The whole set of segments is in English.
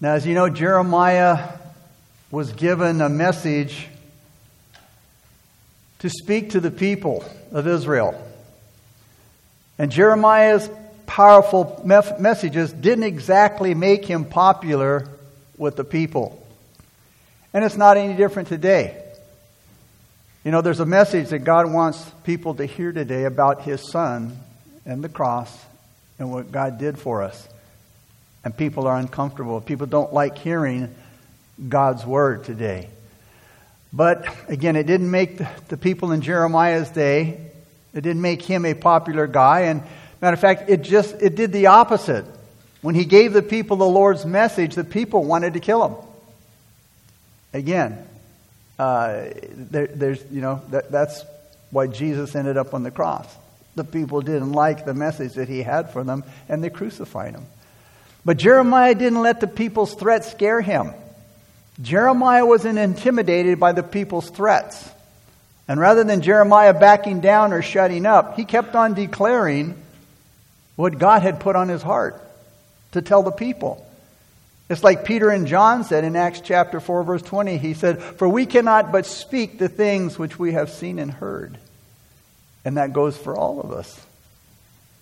Now, as you know, Jeremiah was given a message to speak to the people of Israel. And Jeremiah's powerful messages didn't exactly make him popular with the people. And it's not any different today. You know, there's a message that God wants people to hear today about His Son and the cross and what God did for us. And people are uncomfortable. People don't like hearing God's Word today. But again, it didn't make the people in Jeremiah's day, it didn't make him a popular guy. And matter of fact, it just it did the opposite. When he gave the people the Lord's message, the people wanted to kill him. Again, uh, there, there's you know that, that's why Jesus ended up on the cross. The people didn't like the message that he had for them, and they crucified him. But Jeremiah didn't let the people's threats scare him. Jeremiah wasn't intimidated by the people's threats. And rather than Jeremiah backing down or shutting up, he kept on declaring what God had put on his heart to tell the people. It's like Peter and John said in Acts chapter 4, verse 20. He said, For we cannot but speak the things which we have seen and heard. And that goes for all of us.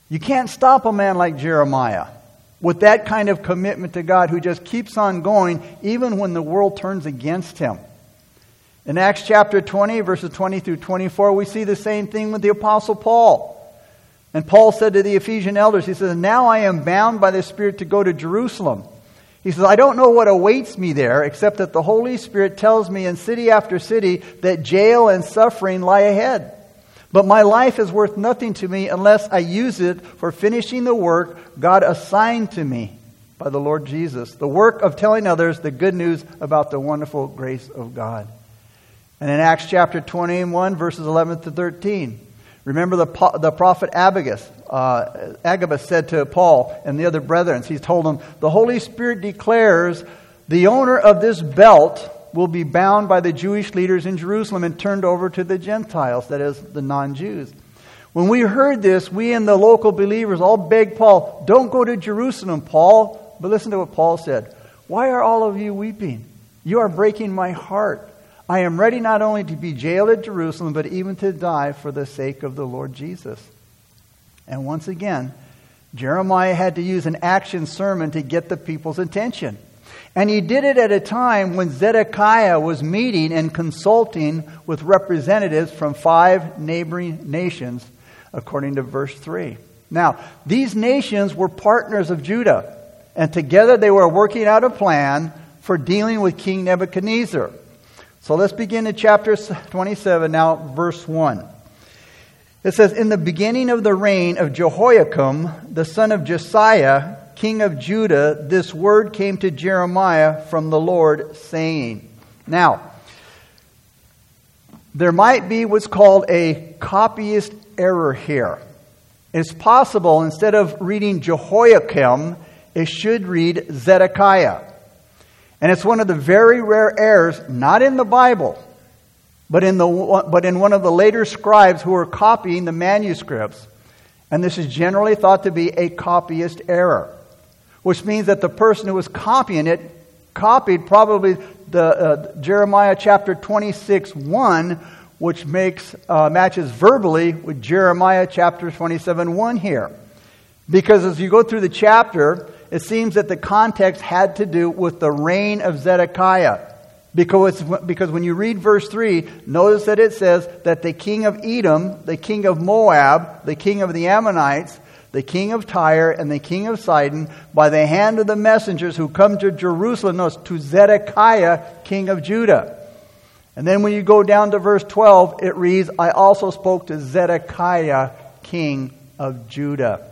You can't stop a man like Jeremiah with that kind of commitment to God who just keeps on going even when the world turns against him. In Acts chapter 20, verses 20 through 24, we see the same thing with the Apostle Paul. And Paul said to the Ephesian elders, he says, Now I am bound by the Spirit to go to Jerusalem. He says, I don't know what awaits me there, except that the Holy Spirit tells me in city after city that jail and suffering lie ahead. But my life is worth nothing to me unless I use it for finishing the work God assigned to me by the Lord Jesus, the work of telling others the good news about the wonderful grace of God. And in Acts chapter 21, verses 11 to 13, remember the, the prophet Agabus, uh, Agabus said to Paul and the other brethren, he told them, The Holy Spirit declares the owner of this belt will be bound by the Jewish leaders in Jerusalem and turned over to the Gentiles, that is, the non Jews. When we heard this, we and the local believers all begged Paul, Don't go to Jerusalem, Paul. But listen to what Paul said Why are all of you weeping? You are breaking my heart. I am ready not only to be jailed at Jerusalem, but even to die for the sake of the Lord Jesus. And once again, Jeremiah had to use an action sermon to get the people's attention. And he did it at a time when Zedekiah was meeting and consulting with representatives from five neighboring nations, according to verse 3. Now, these nations were partners of Judah, and together they were working out a plan for dealing with King Nebuchadnezzar. So let's begin in chapter 27, now, verse 1. It says, In the beginning of the reign of Jehoiakim, the son of Josiah, king of Judah, this word came to Jeremiah from the Lord, saying, Now, there might be what's called a copyist error here. It's possible instead of reading Jehoiakim, it should read Zedekiah. And it's one of the very rare errors, not in the Bible, but in, the, but in one of the later scribes who were copying the manuscripts. And this is generally thought to be a copyist error which means that the person who was copying it copied probably the uh, Jeremiah chapter 26 1, which makes uh, matches verbally with Jeremiah chapter 27 1 here. Because as you go through the chapter, it seems that the context had to do with the reign of Zedekiah. Because, because when you read verse 3, notice that it says that the king of Edom, the king of Moab, the king of the Ammonites, the king of Tyre and the king of Sidon, by the hand of the messengers who come to Jerusalem, to Zedekiah, king of Judah. And then when you go down to verse 12, it reads, I also spoke to Zedekiah, king of Judah.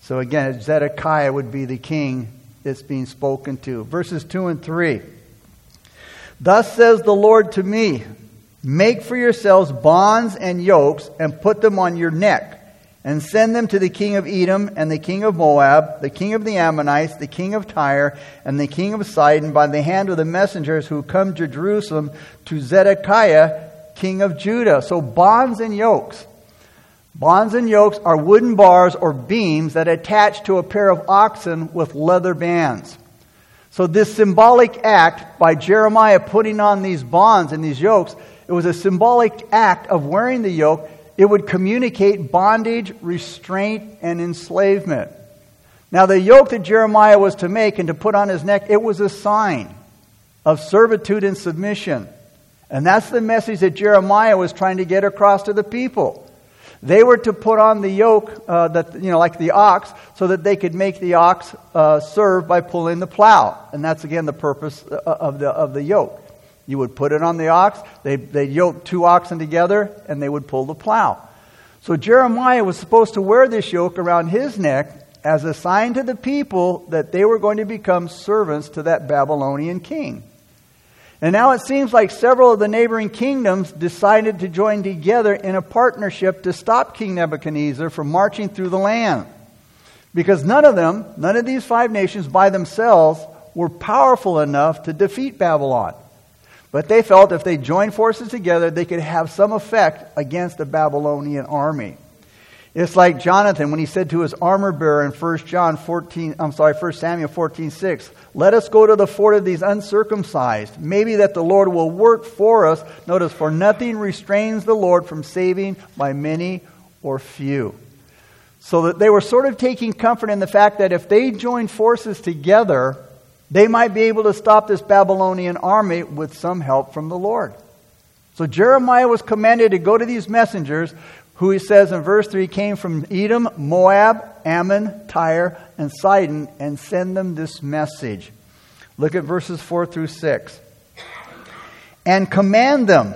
So again, Zedekiah would be the king that's being spoken to. Verses 2 and 3. Thus says the Lord to me, Make for yourselves bonds and yokes and put them on your neck and send them to the king of Edom and the king of Moab, the king of the Ammonites, the king of Tyre, and the king of Sidon by the hand of the messengers who come to Jerusalem to Zedekiah, king of Judah. So bonds and yokes. Bonds and yokes are wooden bars or beams that attach to a pair of oxen with leather bands. So, this symbolic act by Jeremiah putting on these bonds and these yokes, it was a symbolic act of wearing the yoke. It would communicate bondage, restraint, and enslavement. Now, the yoke that Jeremiah was to make and to put on his neck, it was a sign of servitude and submission. And that's the message that Jeremiah was trying to get across to the people. They were to put on the yoke, uh, that, you know, like the ox, so that they could make the ox uh, serve by pulling the plow. And that's, again, the purpose uh, of the, of the yoke. You would put it on the ox, they, they'd yoke two oxen together, and they would pull the plow. So Jeremiah was supposed to wear this yoke around his neck as a sign to the people that they were going to become servants to that Babylonian king. And now it seems like several of the neighboring kingdoms decided to join together in a partnership to stop King Nebuchadnezzar from marching through the land. Because none of them, none of these five nations by themselves, were powerful enough to defeat Babylon. But they felt if they joined forces together, they could have some effect against the Babylonian army. It's like Jonathan when he said to his armor bearer in 1 John 14, I'm sorry, 1 Samuel 14, 6, let us go to the fort of these uncircumcised. Maybe that the Lord will work for us. Notice, for nothing restrains the Lord from saving by many or few. So that they were sort of taking comfort in the fact that if they joined forces together, they might be able to stop this Babylonian army with some help from the Lord. So Jeremiah was commanded to go to these messengers who he says in verse 3 came from Edom, Moab, Ammon, Tyre, and Sidon, and send them this message. Look at verses 4 through 6. And command them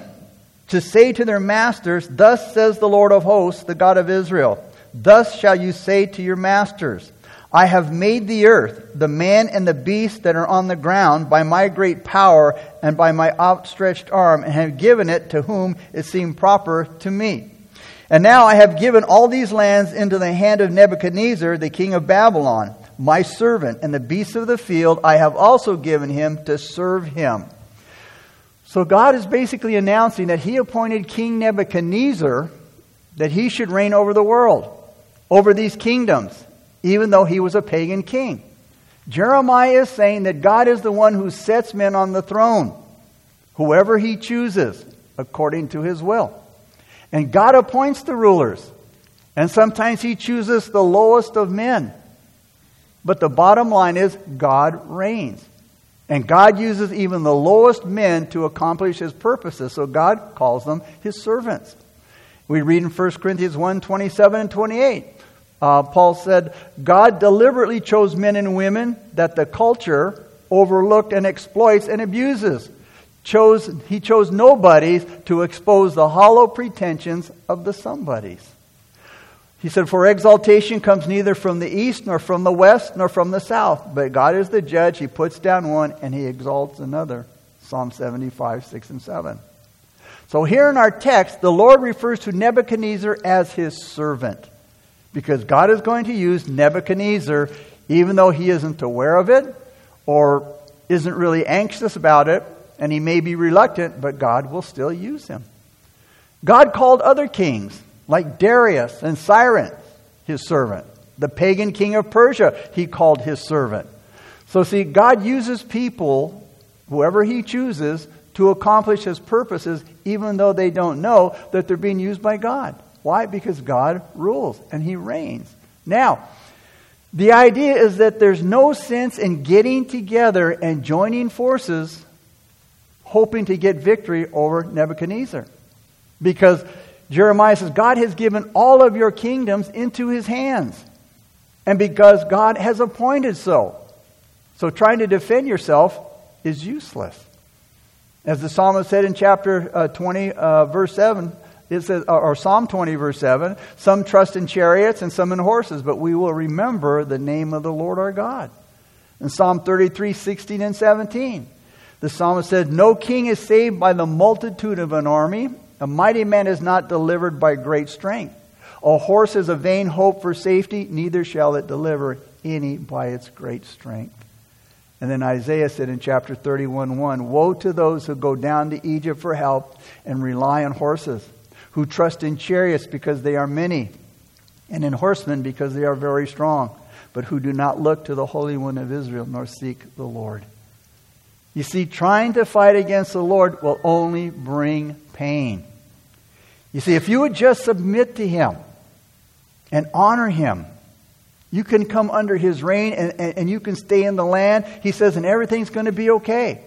to say to their masters, Thus says the Lord of hosts, the God of Israel, Thus shall you say to your masters, I have made the earth, the man and the beast that are on the ground, by my great power and by my outstretched arm, and have given it to whom it seemed proper to me. And now I have given all these lands into the hand of Nebuchadnezzar, the king of Babylon, my servant, and the beasts of the field I have also given him to serve him. So God is basically announcing that he appointed King Nebuchadnezzar that he should reign over the world, over these kingdoms, even though he was a pagan king. Jeremiah is saying that God is the one who sets men on the throne, whoever he chooses, according to his will. And God appoints the rulers. And sometimes He chooses the lowest of men. But the bottom line is God reigns. And God uses even the lowest men to accomplish His purposes. So God calls them His servants. We read in 1 Corinthians 1 27 and 28. Uh, Paul said, God deliberately chose men and women that the culture overlooked and exploits and abuses chose, he chose nobodies to expose the hollow pretensions of the somebodies. He said, For exaltation comes neither from the east, nor from the west, nor from the south. But God is the judge. He puts down one and he exalts another. Psalm 75, 6 and 7. So here in our text, the Lord refers to Nebuchadnezzar as his servant. Because God is going to use Nebuchadnezzar, even though he isn't aware of it or isn't really anxious about it, and he may be reluctant, but God will still use him. God called other kings, like Darius and Cyrus, his servant. The pagan king of Persia, he called his servant. So, see, God uses people, whoever he chooses, to accomplish his purposes, even though they don't know that they're being used by God. Why? Because God rules and he reigns. Now, the idea is that there's no sense in getting together and joining forces hoping to get victory over Nebuchadnezzar. Because Jeremiah says, God has given all of your kingdoms into his hands. And because God has appointed so. So trying to defend yourself is useless. As the psalmist said in chapter uh, 20, uh, verse 7, it says, or Psalm 20, verse 7, some trust in chariots and some in horses, but we will remember the name of the Lord our God. In Psalm 33, 16 and 17, the psalmist said, No king is saved by the multitude of an army. A mighty man is not delivered by great strength. A horse is a vain hope for safety, neither shall it deliver any by its great strength. And then Isaiah said in chapter 31 1 Woe to those who go down to Egypt for help and rely on horses, who trust in chariots because they are many, and in horsemen because they are very strong, but who do not look to the Holy One of Israel nor seek the Lord. You see, trying to fight against the Lord will only bring pain. You see, if you would just submit to Him and honor Him, you can come under His reign and, and, and you can stay in the land. He says, and everything's going to be okay.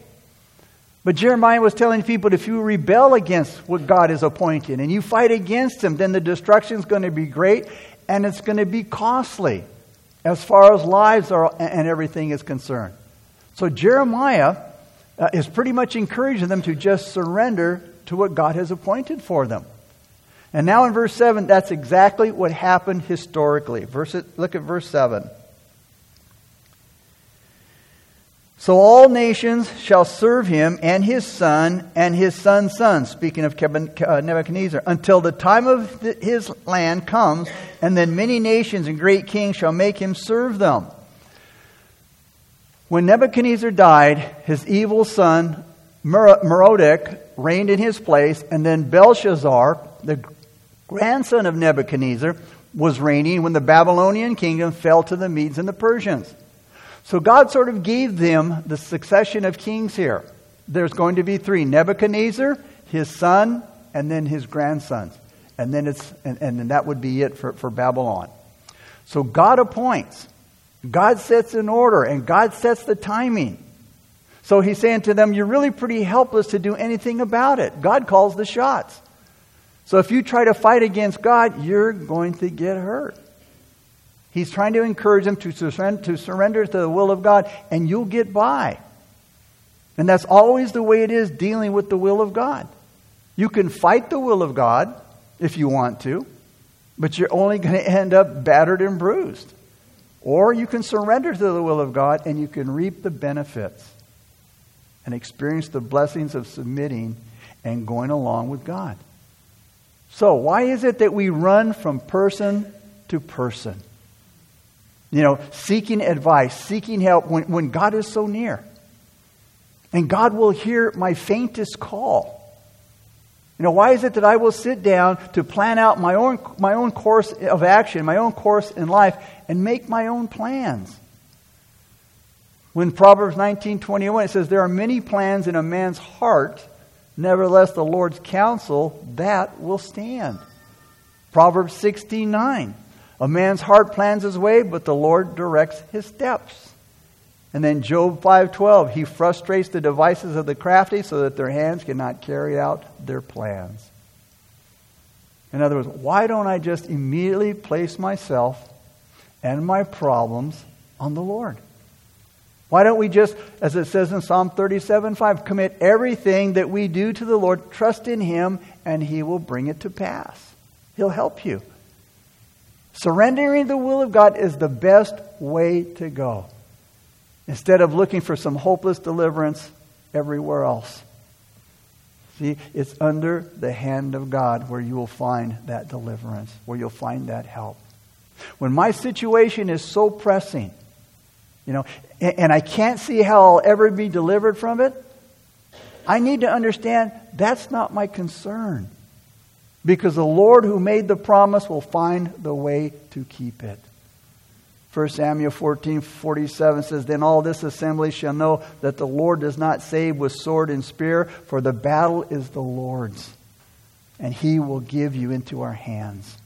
But Jeremiah was telling people if you rebel against what God has appointed and you fight against Him, then the destruction is going to be great and it's going to be costly as far as lives are and everything is concerned. So Jeremiah uh, is pretty much encouraging them to just surrender to what God has appointed for them. And now in verse 7, that's exactly what happened historically. Verse, look at verse 7. So all nations shall serve him and his son and his son's son, speaking of uh, Nebuchadnezzar, until the time of his land comes, and then many nations and great kings shall make him serve them. When Nebuchadnezzar died, his evil son Merodach reigned in his place, and then Belshazzar, the grandson of Nebuchadnezzar, was reigning when the Babylonian kingdom fell to the Medes and the Persians. So God sort of gave them the succession of kings here. There's going to be three Nebuchadnezzar, his son, and then his grandsons. And then it's and, and that would be it for, for Babylon. So God appoints, God sets an order, and God sets the timing. So he's saying to them, You're really pretty helpless to do anything about it. God calls the shots. So if you try to fight against God, you're going to get hurt. He's trying to encourage them to surrender, to surrender to the will of God, and you'll get by. And that's always the way it is dealing with the will of God. You can fight the will of God if you want to, but you're only going to end up battered and bruised. Or you can surrender to the will of God and you can reap the benefits and experience the blessings of submitting and going along with God. So, why is it that we run from person to person? You know, seeking advice, seeking help when, when God is so near. And God will hear my faintest call. You know, why is it that I will sit down to plan out my own, my own course of action, my own course in life, and make my own plans? When Proverbs 19:21 it says there are many plans in a man's heart, nevertheless the Lord's counsel that will stand. Proverbs 16:9 a man's heart plans his way, but the Lord directs his steps. And then Job 5:12, he frustrates the devices of the crafty so that their hands cannot carry out their plans. In other words, why don't I just immediately place myself and my problems on the Lord? Why don't we just, as it says in Psalm 37 5, commit everything that we do to the Lord, trust in Him, and He will bring it to pass? He'll help you. Surrendering the will of God is the best way to go. Instead of looking for some hopeless deliverance everywhere else. See, it's under the hand of God where you will find that deliverance, where you'll find that help. When my situation is so pressing, you know, and I can't see how I'll ever be delivered from it, I need to understand that's not my concern because the Lord who made the promise will find the way to keep it. 1 Samuel 14 47 says, Then all this assembly shall know that the Lord does not save with sword and spear, for the battle is the Lord's, and he will give you into our hands.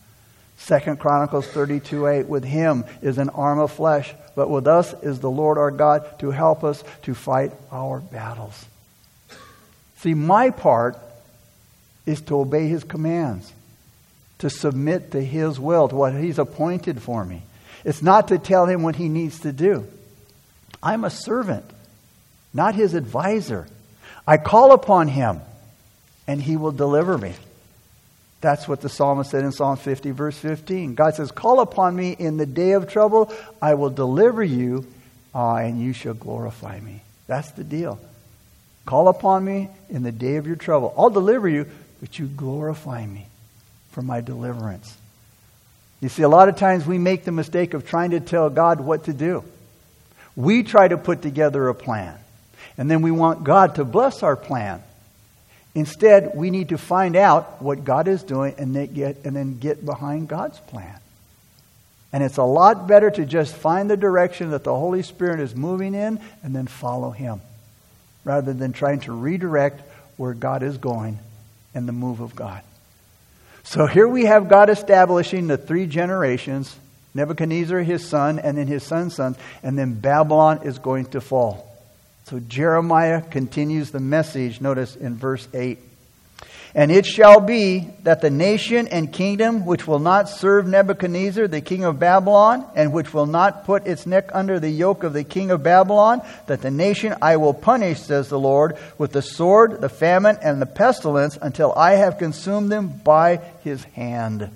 2 Chronicles 32 8, with him is an arm of flesh, but with us is the Lord our God to help us to fight our battles. See, my part is to obey his commands, to submit to his will, to what he's appointed for me. It's not to tell him what he needs to do. I'm a servant, not his advisor. I call upon him, and he will deliver me. That's what the psalmist said in Psalm 50, verse 15. God says, Call upon me in the day of trouble. I will deliver you, uh, and you shall glorify me. That's the deal. Call upon me in the day of your trouble. I'll deliver you, but you glorify me for my deliverance. You see, a lot of times we make the mistake of trying to tell God what to do. We try to put together a plan, and then we want God to bless our plan. Instead, we need to find out what God is doing and then get, and then get behind God's plan. And it's a lot better to just find the direction that the Holy Spirit is moving in and then follow Him. rather than trying to redirect where God is going and the move of God. So here we have God establishing the three generations Nebuchadnezzar, his son, and then his son's sons, and then Babylon is going to fall. So Jeremiah continues the message, notice in verse 8. And it shall be that the nation and kingdom which will not serve Nebuchadnezzar, the king of Babylon, and which will not put its neck under the yoke of the king of Babylon, that the nation I will punish, says the Lord, with the sword, the famine, and the pestilence, until I have consumed them by his hand.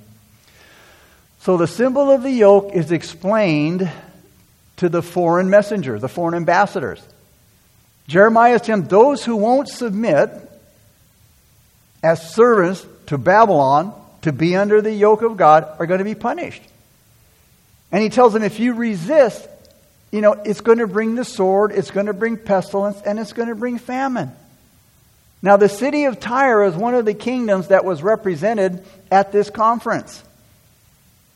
So the symbol of the yoke is explained to the foreign messengers, the foreign ambassadors. Jeremiah is telling those who won't submit as servants to Babylon to be under the yoke of God are going to be punished. And he tells them if you resist, you know, it's going to bring the sword, it's going to bring pestilence, and it's going to bring famine. Now, the city of Tyre is one of the kingdoms that was represented at this conference.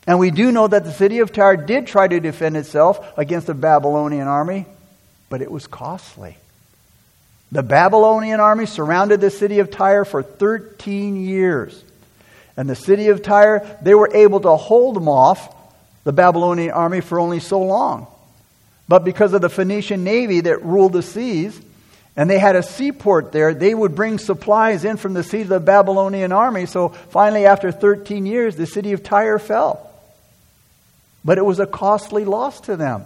And we do know that the city of Tyre did try to defend itself against the Babylonian army, but it was costly. The Babylonian army surrounded the city of Tyre for 13 years. And the city of Tyre, they were able to hold them off, the Babylonian army, for only so long. But because of the Phoenician navy that ruled the seas, and they had a seaport there, they would bring supplies in from the sea to the Babylonian army. So finally, after 13 years, the city of Tyre fell. But it was a costly loss to them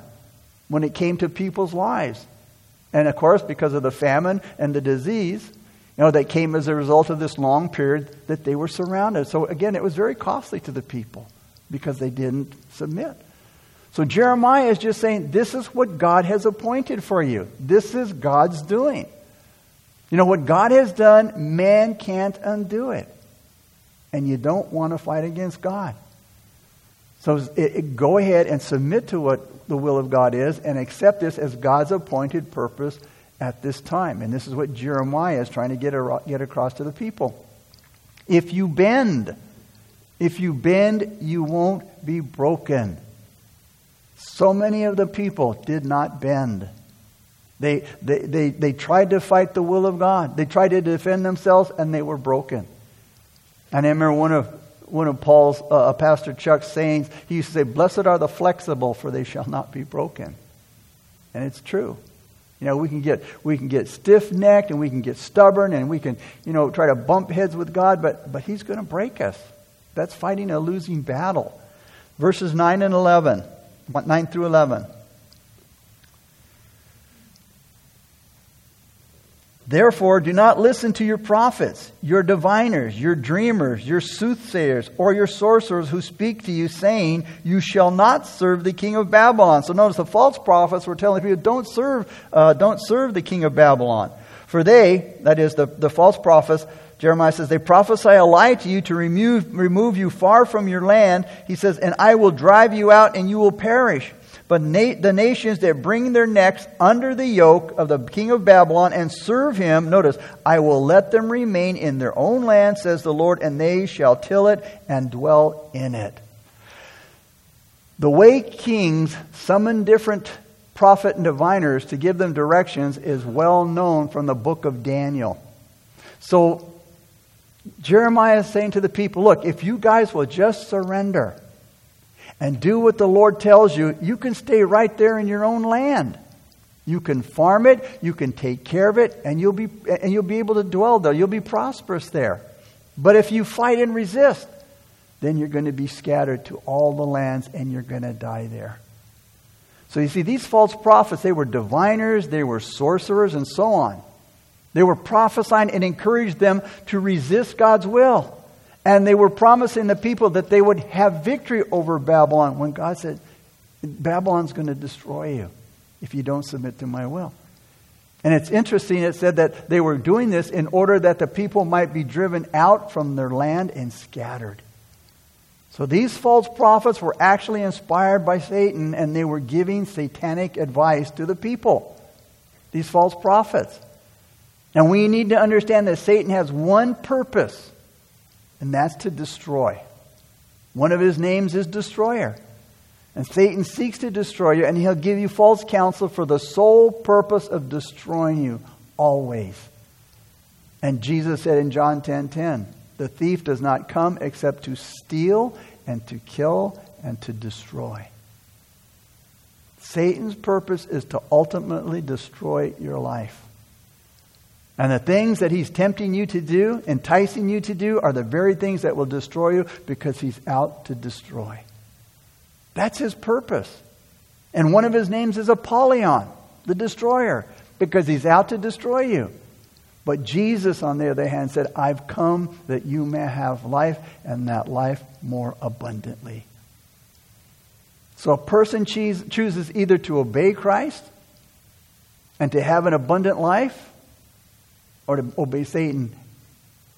when it came to people's lives. And of course, because of the famine and the disease, you know, that came as a result of this long period that they were surrounded. So again, it was very costly to the people because they didn't submit. So Jeremiah is just saying, this is what God has appointed for you. This is God's doing. You know, what God has done, man can't undo it. And you don't want to fight against God. So it, it, go ahead and submit to what the will of God is and accept this as God's appointed purpose at this time. And this is what Jeremiah is trying to get, a, get across to the people. If you bend, if you bend, you won't be broken. So many of the people did not bend. They, they, they, they tried to fight the will of God. They tried to defend themselves and they were broken. And I remember one of one of Paul's, uh, Pastor Chuck's sayings, he used to say, Blessed are the flexible, for they shall not be broken. And it's true. You know, we can get, we can get stiff necked and we can get stubborn and we can, you know, try to bump heads with God, but, but He's going to break us. That's fighting a losing battle. Verses 9 and 11, 9 through 11. Therefore, do not listen to your prophets, your diviners, your dreamers, your soothsayers, or your sorcerers who speak to you, saying, You shall not serve the king of Babylon. So notice the false prophets were telling people, Don't serve, uh, don't serve the king of Babylon. For they, that is, the, the false prophets, Jeremiah says, they prophesy a lie to you to remove, remove you far from your land. He says, And I will drive you out and you will perish. But na- the nations that bring their necks under the yoke of the king of Babylon and serve him, notice, I will let them remain in their own land, says the Lord, and they shall till it and dwell in it. The way kings summon different prophet and diviners to give them directions is well known from the book of Daniel. So Jeremiah is saying to the people, look, if you guys will just surrender, and do what the Lord tells you, you can stay right there in your own land. You can farm it, you can take care of it, and you'll be and you'll be able to dwell there. You'll be prosperous there. But if you fight and resist, then you're going to be scattered to all the lands and you're going to die there. So you see, these false prophets, they were diviners, they were sorcerers, and so on. They were prophesying and encouraged them to resist God's will. And they were promising the people that they would have victory over Babylon when God said, Babylon's going to destroy you if you don't submit to my will. And it's interesting, it said that they were doing this in order that the people might be driven out from their land and scattered. So these false prophets were actually inspired by Satan and they were giving satanic advice to the people. These false prophets. And we need to understand that Satan has one purpose and that's to destroy. One of his names is destroyer. And Satan seeks to destroy you, and he'll give you false counsel for the sole purpose of destroying you always. And Jesus said in John 10:10, 10, 10, "The thief does not come except to steal and to kill and to destroy." Satan's purpose is to ultimately destroy your life. And the things that he's tempting you to do, enticing you to do, are the very things that will destroy you because he's out to destroy. That's his purpose. And one of his names is Apollyon, the destroyer, because he's out to destroy you. But Jesus, on the other hand, said, I've come that you may have life and that life more abundantly. So a person choose, chooses either to obey Christ and to have an abundant life or to obey Satan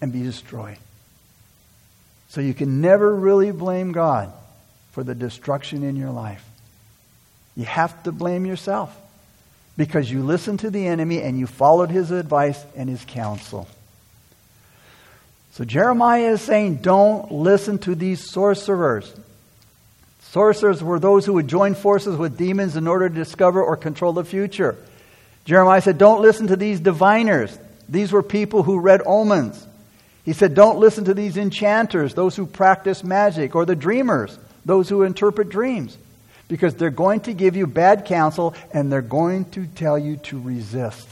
and be destroyed. So you can never really blame God for the destruction in your life. You have to blame yourself because you listened to the enemy and you followed his advice and his counsel. So Jeremiah is saying, don't listen to these sorcerers. Sorcerers were those who would join forces with demons in order to discover or control the future. Jeremiah said, don't listen to these diviners. These were people who read omens. He said, Don't listen to these enchanters, those who practice magic, or the dreamers, those who interpret dreams, because they're going to give you bad counsel and they're going to tell you to resist.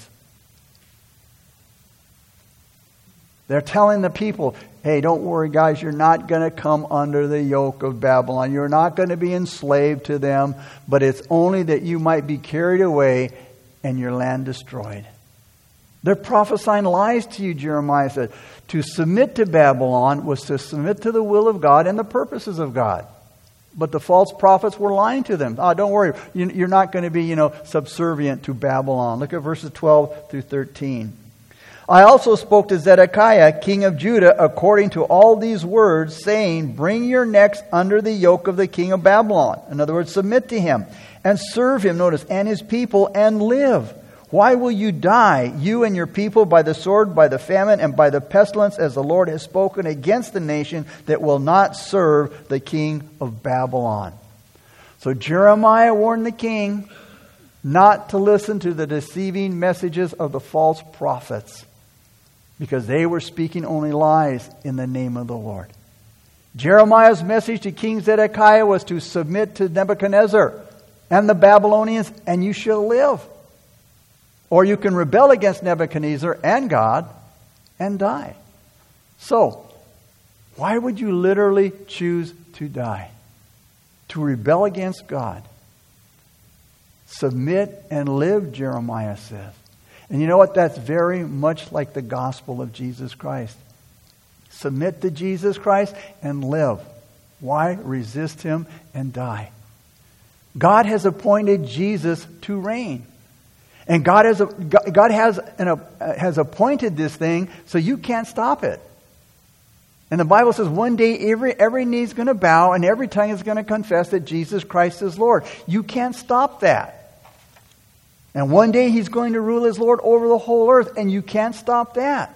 They're telling the people, hey, don't worry, guys, you're not going to come under the yoke of Babylon. You're not going to be enslaved to them, but it's only that you might be carried away and your land destroyed. They're prophesying lies to you, Jeremiah said. To submit to Babylon was to submit to the will of God and the purposes of God. But the false prophets were lying to them. Oh, don't worry, you're not going to be, you know, subservient to Babylon. Look at verses 12 through 13. I also spoke to Zedekiah, king of Judah, according to all these words, saying, Bring your necks under the yoke of the king of Babylon. In other words, submit to him and serve him, notice, and his people, and live. Why will you die, you and your people, by the sword, by the famine, and by the pestilence, as the Lord has spoken against the nation that will not serve the king of Babylon? So Jeremiah warned the king not to listen to the deceiving messages of the false prophets because they were speaking only lies in the name of the Lord. Jeremiah's message to King Zedekiah was to submit to Nebuchadnezzar and the Babylonians, and you shall live. Or you can rebel against Nebuchadnezzar and God and die. So, why would you literally choose to die? To rebel against God. Submit and live, Jeremiah says. And you know what? That's very much like the gospel of Jesus Christ. Submit to Jesus Christ and live. Why? Resist him and die. God has appointed Jesus to reign. And God has, a, God has, an, a, has appointed this thing, so you can't stop it. And the Bible says one day every, every knee is going to bow and every tongue is going to confess that Jesus Christ is Lord. You can't stop that. And one day he's going to rule as Lord over the whole earth, and you can't stop that.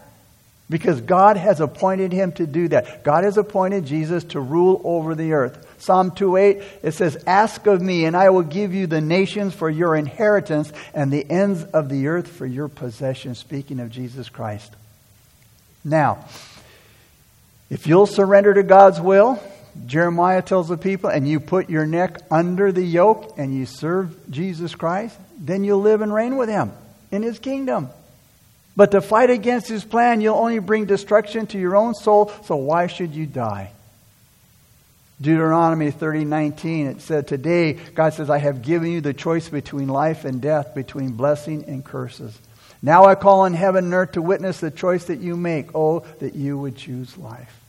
Because God has appointed him to do that. God has appointed Jesus to rule over the earth. Psalm 2:8 it says, "Ask of me, and I will give you the nations for your inheritance and the ends of the earth for your possession." Speaking of Jesus Christ. Now, if you'll surrender to God's will, Jeremiah tells the people, and you put your neck under the yoke and you serve Jesus Christ, then you'll live and reign with him in his kingdom. But to fight against his plan, you'll only bring destruction to your own soul, so why should you die? Deuteronomy 30:19 it said today God says I have given you the choice between life and death between blessing and curses. Now I call on heaven and earth to witness the choice that you make oh that you would choose life.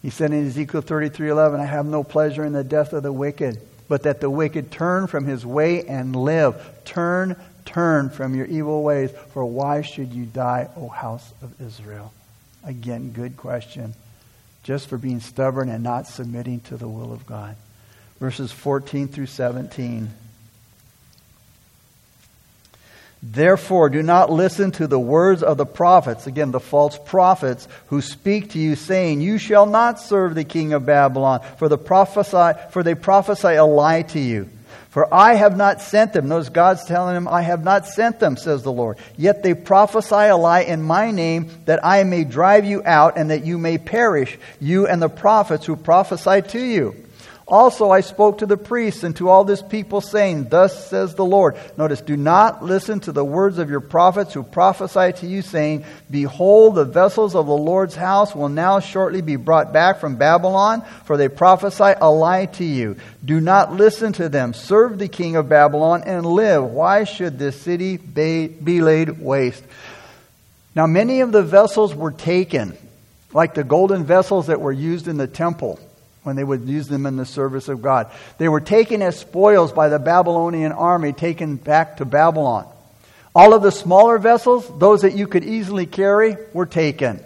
He said in Ezekiel 33:11 I have no pleasure in the death of the wicked but that the wicked turn from his way and live. Turn turn from your evil ways for why should you die O house of Israel? Again good question just for being stubborn and not submitting to the will of God. Verses 14 through 17. Therefore, do not listen to the words of the prophets, again, the false prophets, who speak to you, saying, You shall not serve the king of Babylon, for, the prophesy, for they prophesy a lie to you. For I have not sent them. Those God's telling him, I have not sent them, says the Lord. Yet they prophesy a lie in my name that I may drive you out and that you may perish, you and the prophets who prophesy to you. Also, I spoke to the priests and to all this people, saying, Thus says the Lord. Notice, do not listen to the words of your prophets who prophesy to you, saying, Behold, the vessels of the Lord's house will now shortly be brought back from Babylon, for they prophesy a lie to you. Do not listen to them. Serve the king of Babylon and live. Why should this city be laid waste? Now, many of the vessels were taken, like the golden vessels that were used in the temple when they would use them in the service of God. They were taken as spoils by the Babylonian army, taken back to Babylon. All of the smaller vessels, those that you could easily carry, were taken.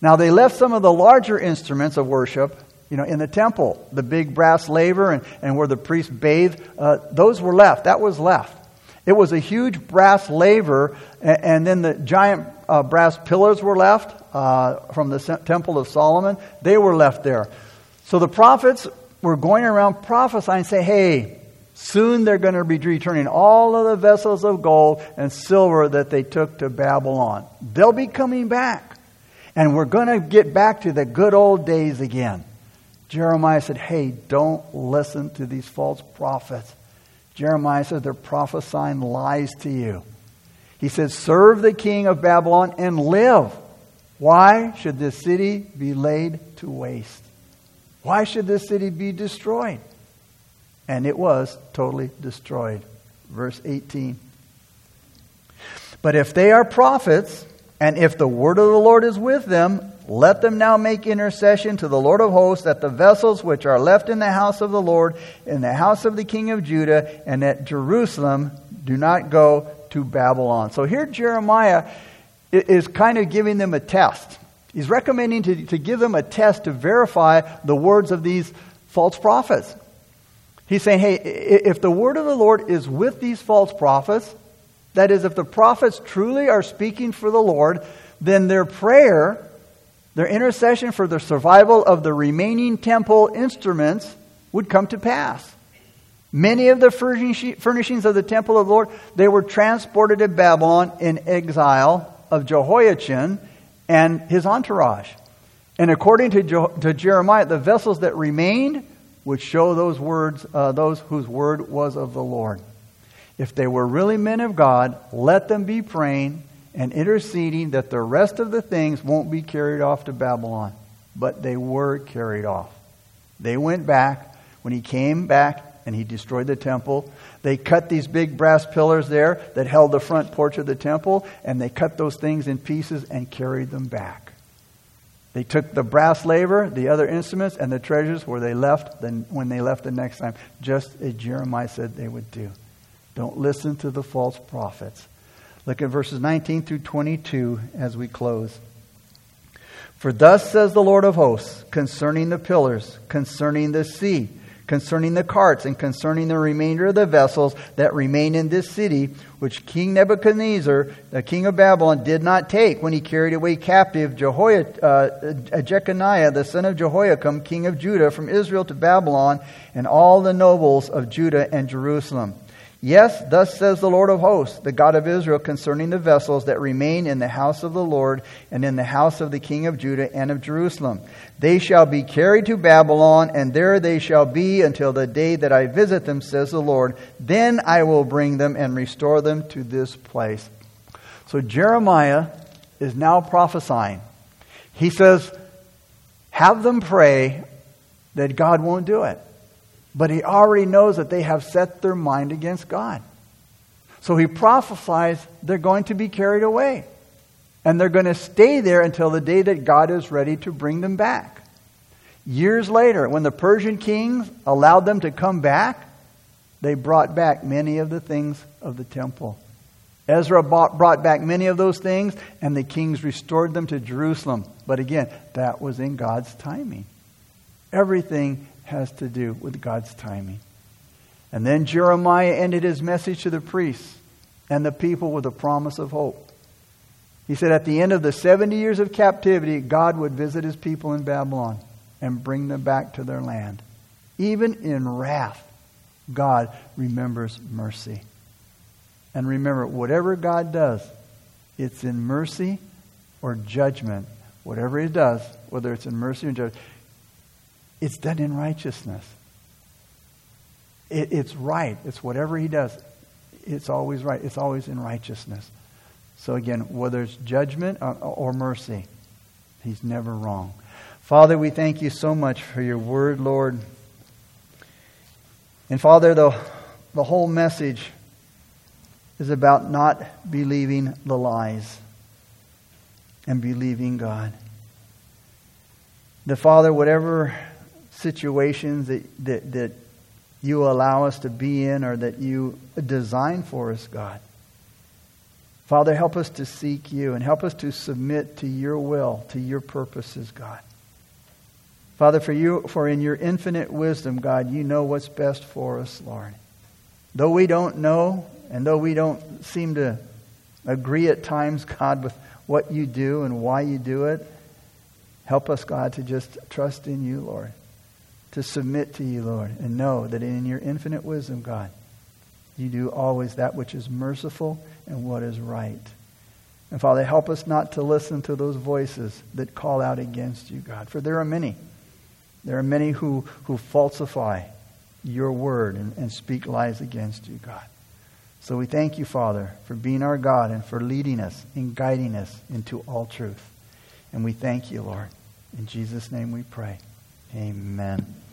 Now they left some of the larger instruments of worship, you know, in the temple. The big brass laver and, and where the priests bathed, uh, those were left. That was left. It was a huge brass laver, and, then the giant uh, brass pillars were left uh, from the temple of Solomon. They were left there. So the prophets were going around prophesying, say, hey, soon they're going to be returning all of the vessels of gold and silver that they took to Babylon. They'll be coming back. And we're going to get back to the good old days again. Jeremiah said, hey, don't listen to these false prophets. Jeremiah said they're prophesying lies to you. He said, serve the king of Babylon and live. Why should this city be laid to waste? Why should this city be destroyed? And it was totally destroyed. Verse 18. But if they are prophets, and if the word of the Lord is with them, let them now make intercession to the Lord of hosts that the vessels which are left in the house of the Lord, in the house of the king of Judah, and at Jerusalem do not go to Babylon. So here Jeremiah is kind of giving them a test. He's recommending to, to give them a test to verify the words of these false prophets. He's saying, hey, if the word of the Lord is with these false prophets, that is, if the prophets truly are speaking for the Lord, then their prayer, their intercession for the survival of the remaining temple instruments would come to pass. Many of the furnishings of the temple of the Lord, they were transported to Babylon in exile of Jehoiachin and his entourage. And according to, to Jeremiah, the vessels that remained would show those words, uh, those whose word was of the Lord. If they were really men of God, let them be praying and interceding that the rest of the things won't be carried off to Babylon. But they were carried off. They went back. When he came back and he destroyed the temple, they cut these big brass pillars there that held the front porch of the temple, and they cut those things in pieces and carried them back. They took the brass laver, the other instruments, and the treasures where they left then when they left the next time, just as Jeremiah said they would do. Don't listen to the false prophets. Look at verses 19 through 22 as we close. For thus says the Lord of hosts concerning the pillars, concerning the sea, concerning the carts and concerning the remainder of the vessels that remain in this city, which King Nebuchadnezzar, the king of Babylon, did not take when he carried away captive Jehoiah, uh, Jeconiah, the son of Jehoiakim, king of Judah, from Israel to Babylon, and all the nobles of Judah and Jerusalem. Yes, thus says the Lord of hosts, the God of Israel, concerning the vessels that remain in the house of the Lord and in the house of the king of Judah and of Jerusalem. They shall be carried to Babylon, and there they shall be until the day that I visit them, says the Lord. Then I will bring them and restore them to this place. So Jeremiah is now prophesying. He says, Have them pray that God won't do it. But he already knows that they have set their mind against God. So he prophesies they're going to be carried away. And they're going to stay there until the day that God is ready to bring them back. Years later, when the Persian kings allowed them to come back, they brought back many of the things of the temple. Ezra brought back many of those things, and the kings restored them to Jerusalem. But again, that was in God's timing. Everything has to do with God's timing. And then Jeremiah ended his message to the priests and the people with a promise of hope. He said at the end of the 70 years of captivity, God would visit his people in Babylon and bring them back to their land. Even in wrath, God remembers mercy. And remember, whatever God does, it's in mercy or judgment. Whatever He does, whether it's in mercy or judgment, it's done in righteousness. It, it's right. It's whatever He does. It's always right. It's always in righteousness. So again, whether it's judgment or, or mercy, He's never wrong. Father, we thank you so much for your word, Lord. And Father, the, the whole message is about not believing the lies and believing God. The Father, whatever situations that, that, that you allow us to be in or that you design for us, God. Father, help us to seek you and help us to submit to your will, to your purposes, God. Father, for you, for in your infinite wisdom, God, you know what's best for us, Lord. Though we don't know, and though we don't seem to agree at times, God, with what you do and why you do it, help us, God, to just trust in you, Lord, to submit to you, Lord, and know that in your infinite wisdom, God, you do always that which is merciful and what is right. And Father, help us not to listen to those voices that call out against you, God, for there are many. There are many who, who falsify your word and, and speak lies against you, God. So we thank you, Father, for being our God and for leading us and guiding us into all truth. And we thank you, Lord. In Jesus' name we pray. Amen.